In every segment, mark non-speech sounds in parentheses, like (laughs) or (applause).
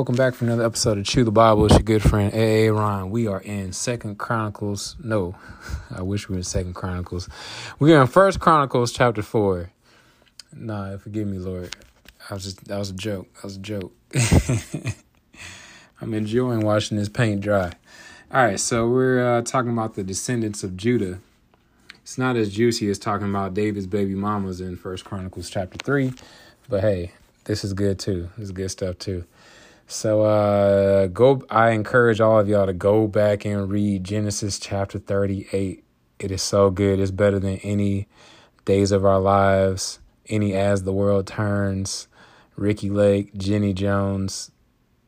Welcome back for another episode of Chew the Bible. It's your good friend A.A. Ron. We are in Second Chronicles. No, (laughs) I wish we were in Second Chronicles. We are in First Chronicles chapter four. Nah, forgive me, Lord. I was just that was a joke. That was a joke. (laughs) I'm enjoying watching this paint dry. All right, so we're uh, talking about the descendants of Judah. It's not as juicy as talking about David's baby mamas in First Chronicles chapter three, but hey, this is good too. This is good stuff too. So uh go I encourage all of y'all to go back and read Genesis chapter 38. It is so good. It's better than any days of our lives, any as the world turns, Ricki Lake, Jenny Jones,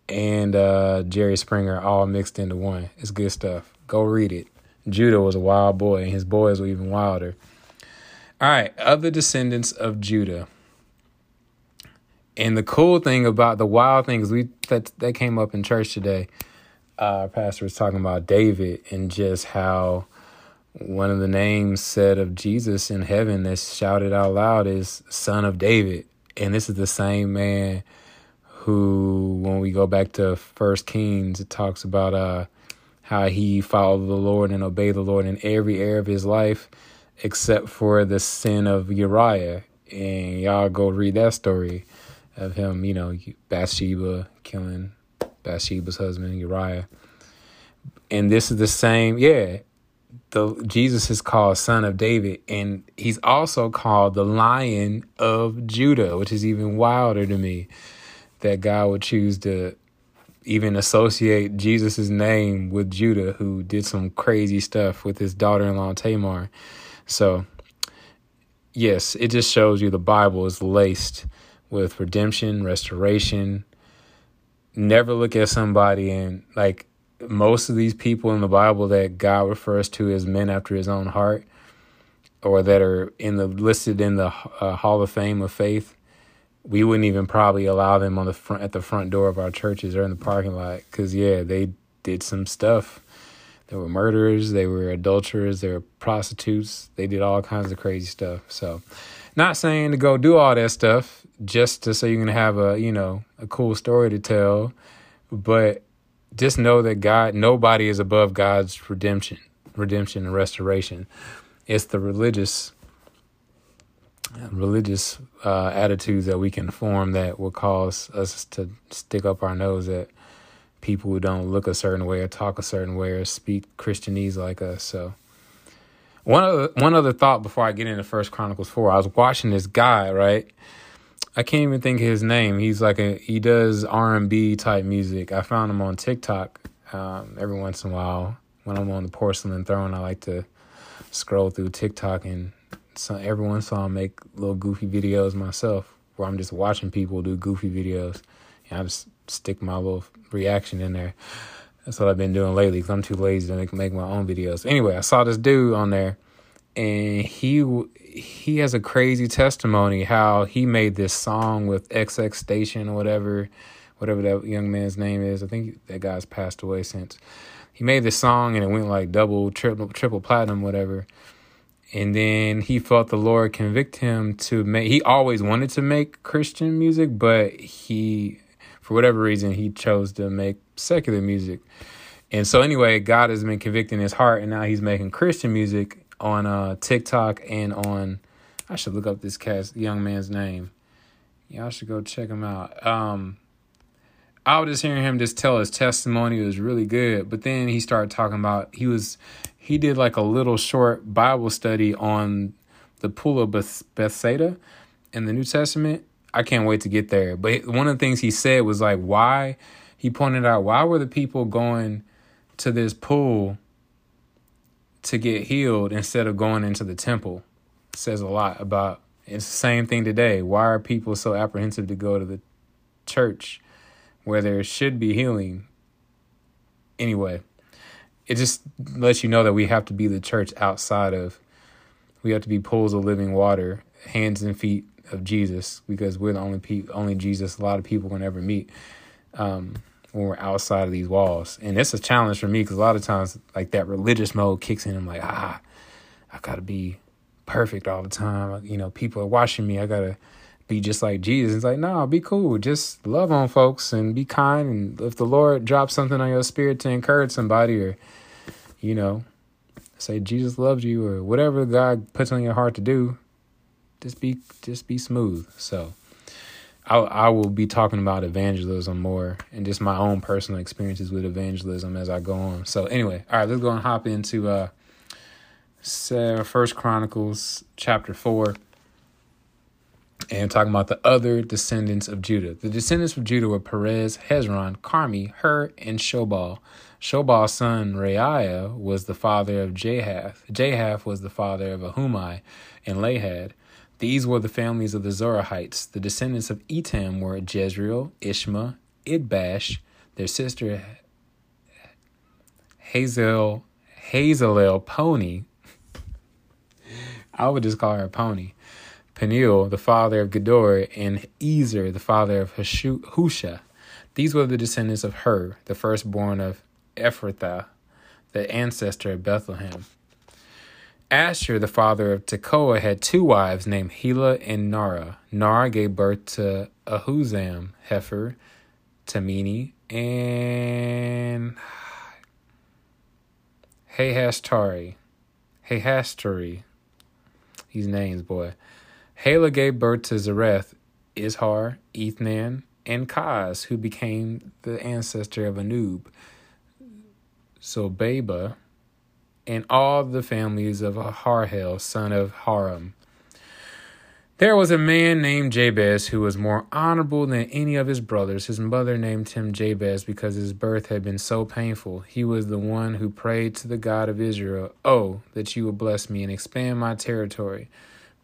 and uh Jerry Springer all mixed into one. It's good stuff. Go read it. Judah was a wild boy and his boys were even wilder. All right, other descendants of Judah. And the cool thing about the wild thing is we that that came up in church today. Uh, our pastor was talking about David and just how one of the names said of Jesus in heaven that's shouted out loud is Son of David. And this is the same man who, when we go back to First Kings, it talks about uh, how he followed the Lord and obeyed the Lord in every area of his life, except for the sin of Uriah. And y'all go read that story of him, you know, Bathsheba killing Bathsheba's husband Uriah. And this is the same, yeah. The Jesus is called Son of David, and he's also called the Lion of Judah, which is even wilder to me. That God would choose to even associate Jesus' name with Judah, who did some crazy stuff with his daughter-in-law Tamar. So, yes, it just shows you the Bible is laced with redemption, restoration. Never look at somebody and like most of these people in the Bible that God refers to as men after his own heart or that are in the listed in the uh, Hall of Fame of faith, we wouldn't even probably allow them on the front at the front door of our churches or in the parking lot cuz yeah, they did some stuff. They were murderers, they were adulterers, they were prostitutes, they did all kinds of crazy stuff. So, not saying to go do all that stuff just to so you can have a, you know, a cool story to tell, but just know that God, nobody is above God's redemption, redemption and restoration. It's the religious, religious uh, attitudes that we can form that will cause us to stick up our nose at people who don't look a certain way or talk a certain way or speak Christianese like us. So, one other one other thought before I get into First Chronicles four, I was watching this guy, right? I can't even think of his name. He's like a he does R and B type music. I found him on TikTok. Um, every once in a while, when I'm on the porcelain throne, I like to scroll through TikTok and so every once in a while make little goofy videos myself, where I'm just watching people do goofy videos. And I just stick my little reaction in there. That's what I've been doing lately because I'm too lazy to make, make my own videos. Anyway, I saw this dude on there, and he he has a crazy testimony how he made this song with XX Station or whatever, whatever that young man's name is. I think that guy's passed away since. He made this song and it went like double, triple, triple platinum, whatever. And then he felt the Lord convict him to make. He always wanted to make Christian music, but he for whatever reason, he chose to make secular music. And so, anyway, God has been convicting his heart, and now he's making Christian music on uh, TikTok and on. I should look up this cast young man's name. Y'all should go check him out. Um, I was just hearing him just tell his testimony. Was really good. But then he started talking about he was he did like a little short Bible study on the pool of Beth- Bethsaida in the New Testament I can't wait to get there. But one of the things he said was like, why? He pointed out why were the people going to this pool to get healed instead of going into the temple? It says a lot about. It's the same thing today. Why are people so apprehensive to go to the church where there should be healing? Anyway, it just lets you know that we have to be the church outside of. We have to be pools of living water, hands and feet of Jesus because we're the only pe- only Jesus a lot of people can ever meet um, when we're outside of these walls. And it's a challenge for me because a lot of times like that religious mode kicks in. I'm like, ah, I gotta be perfect all the time. You know, people are watching me. I gotta be just like Jesus. It's like, no, be cool. Just love on folks and be kind. And if the Lord drops something on your spirit to encourage somebody or, you know, say Jesus loves you or whatever God puts on your heart to do, just be just be smooth. So I I will be talking about evangelism more and just my own personal experiences with evangelism as I go on. So anyway, all right, let's go and hop into uh First Chronicles chapter four and talking about the other descendants of Judah. The descendants of Judah were Perez, Hezron, Carmi, Hur, and Shobal. Shobal's son Reaiah was the father of Jahath. Jahath was the father of Ahumai and Lahad. These were the families of the Zorahites. The descendants of Etam were Jezreel, Ishma, Idbash, their sister Hazel, Hazelel Pony. I would just call her Pony. Peniel, the father of Gedor, and Ezer, the father of Hushah. These were the descendants of Hur, the firstborn of Ephrathah, the ancestor of Bethlehem. Asher, the father of Tekoa, had two wives named Helah and Naarah. Naarah gave birth to Ahuzzam, Hepher, Tamini, and Hehastari. Hehastari. These names, boy. Helah gave birth to Zereth, Izhar, Ethnan, and Kaz, who became the ancestor of Anub. Zobebah, and all the families of Harhel, son of Haram. There was a man named Jabez who was more honorable than any of his brothers. His mother named him Jabez because his birth had been so painful. He was the one who prayed to the God of Israel, Oh, that you would bless me and expand my territory.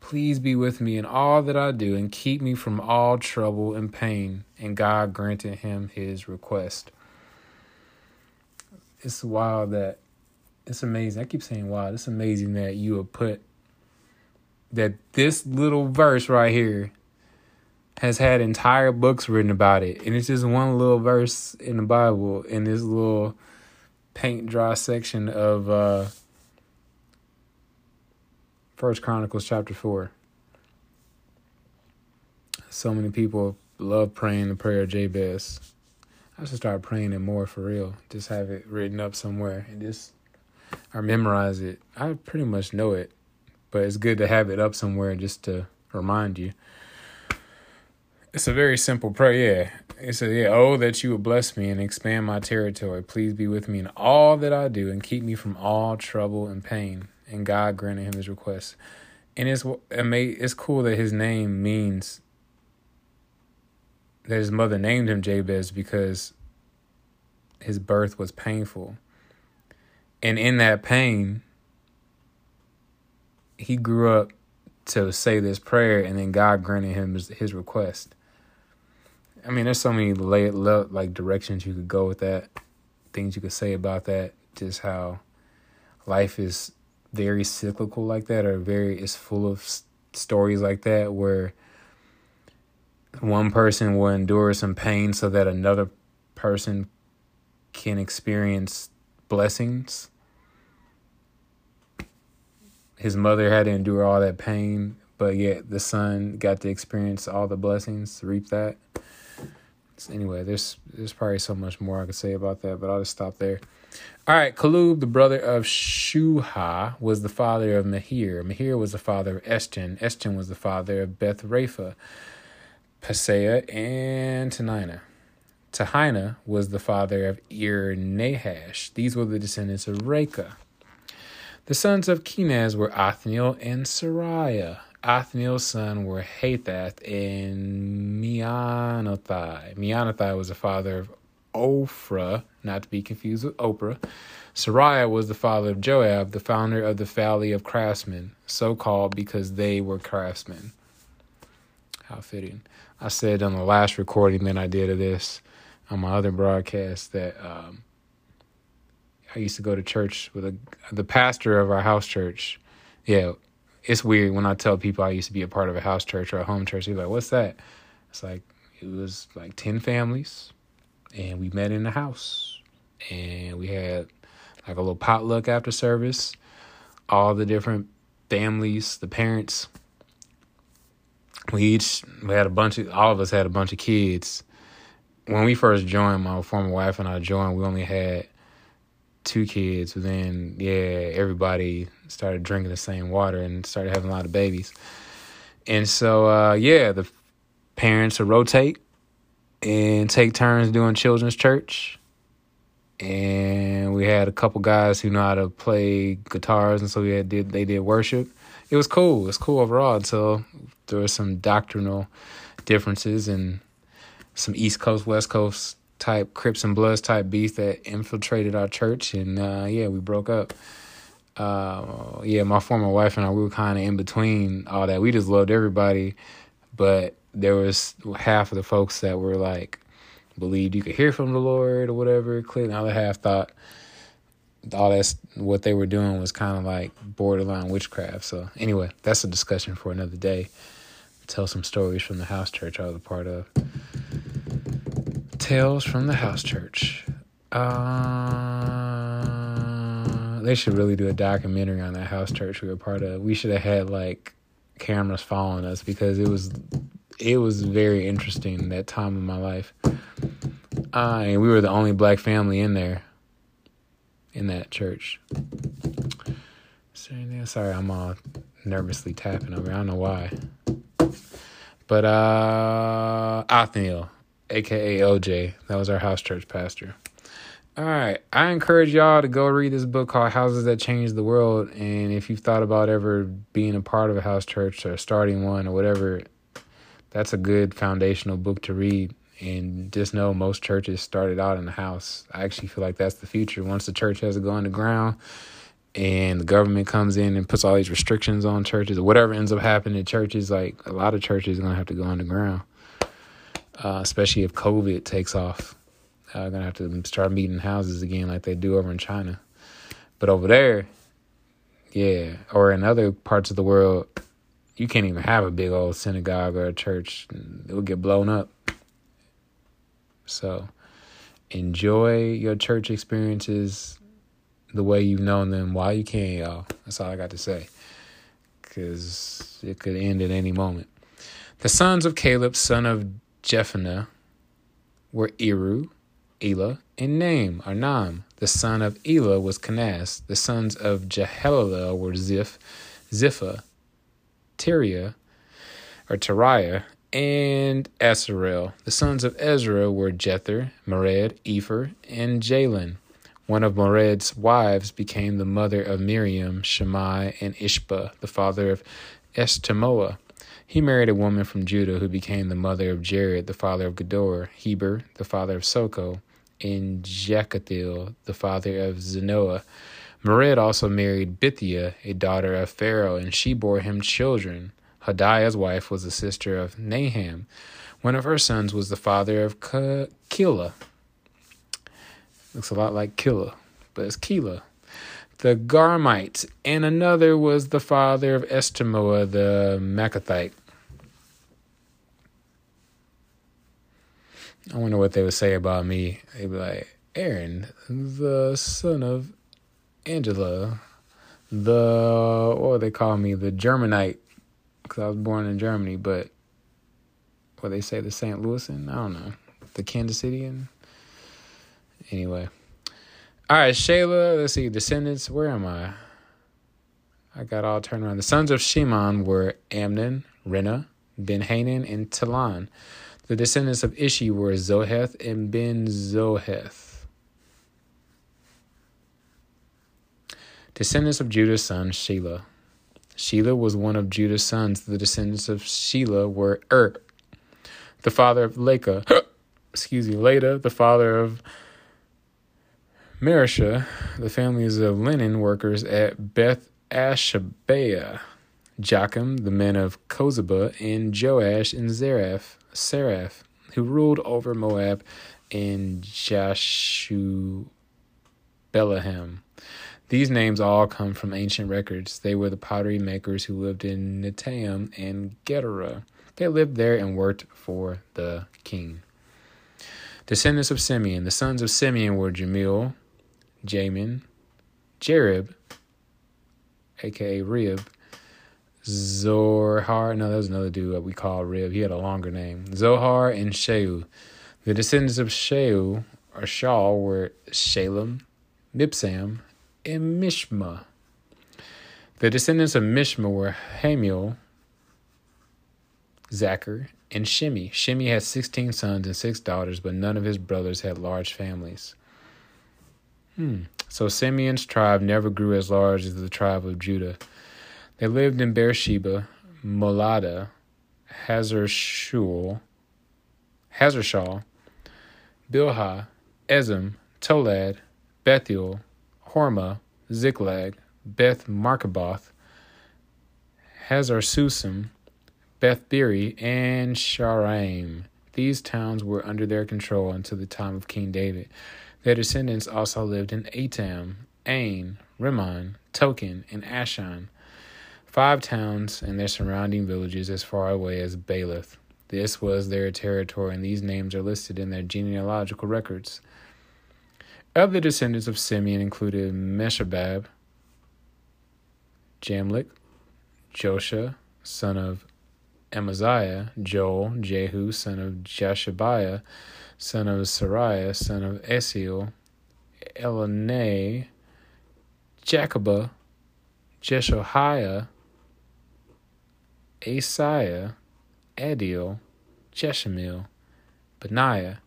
Please be with me in all that I do and keep me from all trouble and pain. And God granted him his request. It's wild that it's amazing. I keep saying wow, it's amazing that you have put that this little verse right here has had entire books written about it. And it's just one little verse in the Bible in this little paint dry section of uh First Chronicles chapter four. So many people love praying the prayer of Jabez. I should start praying it more for real. Just have it written up somewhere and just or memorize it. I pretty much know it, but it's good to have it up somewhere just to remind you. It's a very simple prayer. Yeah. It says, Yeah, oh, that you would bless me and expand my territory. Please be with me in all that I do and keep me from all trouble and pain and God granted him his request. And it's it's cool that his name means that his mother named him Jabez because his birth was painful. And in that pain, he grew up to say this prayer, and then God granted him his, his request. I mean, there's so many lay, like directions you could go with that, things you could say about that. Just how life is very cyclical like that or very is full of stories like that where one person will endure some pain so that another person can experience blessings his mother had to endure all that pain but yet the son got to experience all the blessings reap that so anyway there's there's probably so much more i could say about that but i'll just stop there all right, Kalub, the brother of Shuhah, was the father of Mahir. Mahir was the father of Eschin. Eschin was the father of Beth Rapha, Paseah, and Tanina. Tehinnah was the father of Ir Nahash. These were the descendants of Recah. The sons of Kenaz were Othniel and Seraiah. Othniel's son were Hathath and Meonothai. Meonothai was the father of Ophrah, not to be confused with Oprah. Seraiah was the father of Joab, the founder of the Valley of Craftsmen, so called because they were craftsmen. How fitting. I said on the last recording that I did of this on my other broadcast that um, I used to go to church with a, the pastor of our house church. Yeah, it's weird when I tell people I used to be a part of a house church or a home church. They're like, "What's that?" It's like it was like ten families, and we met in the house and we had like a little potluck after service all the different families the parents we each we had a bunch of all of us had a bunch of kids. When we first joined, my former wife and I joined, we only had two kids. But then yeah, everybody started drinking the same water and started having a lot of babies. And so uh, yeah, the parents would rotate and take turns doing children's church. And we had a couple guys who know how to play guitars, and so we had did they did worship. It was cool. It was cool overall until there were some doctrinal differences and some East Coast West Coast type Crips and Bloods type beef that infiltrated our church, and uh, yeah, we broke up. Uh, yeah, my former wife and I we were kind of in between all that. We just loved everybody, but there was half of the folks that were like believed you could hear from the Lord or whatever. Clearly, the other half thought all that's what they were doing was kind of like borderline witchcraft. So anyway, that's a discussion for another day. Tell some stories from the house church I was a part of. Tales from the house church. Uh, they should really do a documentary on that house church we were part of. We should have had like cameras following us because it was it was very interesting that time of my life. Uh, and we were the only black family in there, in that church. Sorry, I'm all nervously tapping over. I don't know why. But uh, Othniel, aka OJ, that was our house church pastor. All right, I encourage y'all to go read this book called Houses That Changed the World. And if you've thought about ever being a part of a house church or starting one or whatever, that's a good foundational book to read. And just know most churches started out in the house. I actually feel like that's the future. Once the church has to go underground and the government comes in and puts all these restrictions on churches or whatever ends up happening to churches, like a lot of churches are going to have to go underground, uh, especially if COVID takes off. Going to have to start meeting houses again like they do over in China. But over there, yeah, or in other parts of the world, you can't even have a big old synagogue or a church. It will get blown up. So enjoy your church experiences the way you've known them while you can, y'all. That's all I got to say. Because it could end at any moment. The sons of Caleb, son of Jephunneh, were Eru, Elah, and Naam, or Nam. The son of Elah was Kenaz. The sons of Jehallelel were Ziph, Ziphah, Tiria, or Teriah, and Asarel. The sons of Ezra were Jether, Mered, Epher, and Jalon. One of Mered's wives became the mother of Miriam, Shammai, and Ishbah, the father of Eshtemoa. He married a woman from Judah who became the mother of Jared, the father of Gedor, Heber, the father of Soco, and Jekathiel, the father of Zanoah. Mered also married Bithiah, a daughter of Pharaoh, and she bore him children. Hodiah's wife was the sister of Naham. One of her sons was the father of Keilah. Looks a lot like Killa, but it's Keilah. The Garmite, and another was the father of Eshtemoa the Maacathite. I wonder what they would say about me. They'd be like, Aaron, the son of Angela, the what they call me, the Germanite, because I was born in Germany, but what they say, the St. Louisan, I don't know, the Kansas Cityan. Anyway, all right, Shayla. Let's see, descendants. Where am I? I got all turned around. The sons of Shimon were Amnon, Rena, Ben Hanan, and Talon. The descendants of Ishi were Zoheth and Ben Zoheth. Descendants of Judah's son, Shelah. Shelah was one of Judah's sons. The descendants of Shelah were Er, the father of Lecah, (gasps) excuse me, Leda, the father of Mareshah, the families of linen workers at Beth Ashabea, Joachim, the men of Cozeba, and Joash and Zareph, Saraph, who ruled over Moab and Jashu Belahem. These names all come from ancient records. They were the pottery makers who lived in Netaim and Gederah. They lived there and worked for the king. Descendants of Simeon. The sons of Simeon were Jamil, Jamin, Jerib, aka Rib, Zohar. No, that was another dude that we call Rib. He had a longer name. Zohar and Sheu. The descendants of Sheu or Shaul were Shalem, Mibsam, and Mishma. The descendants of Mishma were Hamiel, Zachar, and Shimei. Shimei had 16 sons and six daughters, but none of his brothers had large families. Hmm. So Simeon's tribe never grew as large as the tribe of Judah. They lived in Beersheba, Moladah, Hazar-Shul, Hazar-Shal, Bilhah, Ezem, Tolad, Bethuel, Hormah, Ziklag, Beth Marcaboth, Hazar Susim, Beth Biri, and Shaaraim. These towns were under their control until the time of King David. Their descendants also lived in Atam, Ain, Rimmon, Token, and Ashan, five towns and their surrounding villages as far away as Baalath. This was their territory, and these names are listed in their genealogical records. Of the descendants of Simeon included Meshobab, Jamlech, Joshah, son of Amaziah, Joel, Jehu, son of Joshibiah, son of Seraiah, son of Asiel, Elonai, Jaakobah, Jeshohaiah, Asaiah, Adiel, Jesimiel, Benaiah,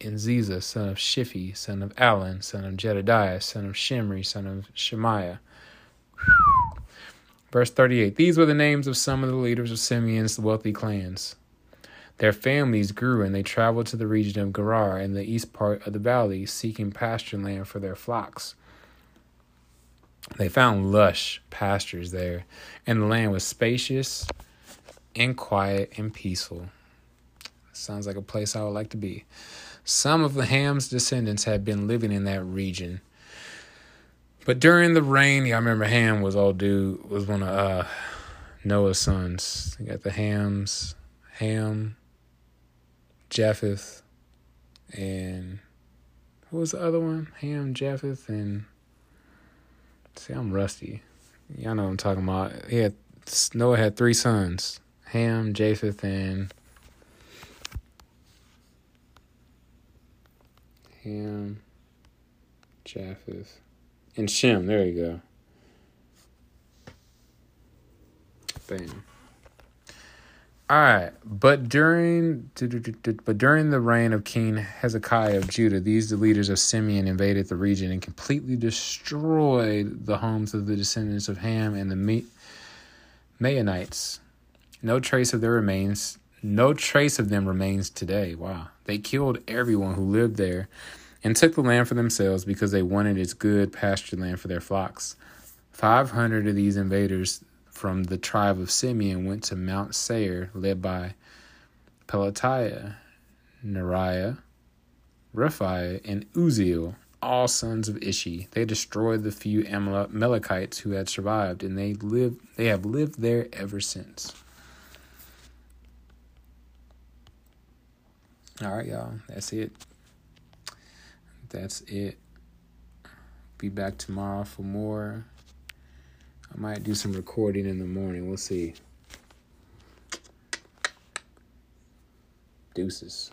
and Ziza, son of Shiphi, son of Allon, son of Jedediah, son of Shimri, son of Shemaiah. Verse 38 These were the names of some of the leaders of Simeon's wealthy clans. Their families grew and they traveled to the region of Gerar in the east part of the valley, seeking pasture land for their flocks. They found lush pastures there, and the land was spacious and quiet and peaceful. Sounds like a place I would like to be. Some of the Ham's descendants had been living in that region but during the reign, yeah, I remember Ham was old dude was one of uh, Noah's sons. You got the Hams, Ham, Japheth, and who was the other one? Ham, Japheth, and see, I'm rusty. Y'all know what I'm talking about. He had Noah had three sons: Ham, Japheth, and Ham, Japheth. And Shem, there you go. Bam. All right, but during but during the reign of King Hezekiah of Judah, these the leaders of Simeon invaded the region and completely destroyed the homes of the descendants of Ham and the Maonites. No trace of their remains, no trace of them remains today. Wow, they killed everyone who lived there and took the land for themselves because they wanted its good pasture land for their flocks. Five hundred of these invaders from the tribe of Simeon went to Mount Seir, led by Pelatiah, Neriah, Rephaiah, and Uzziel, all sons of Ishi. They destroyed the few Amalekites who had survived, and they lived. They have lived there ever since. All right, y'all. That's it that's it. Be back tomorrow for more. I might do some recording in the morning. We'll see. Deuces.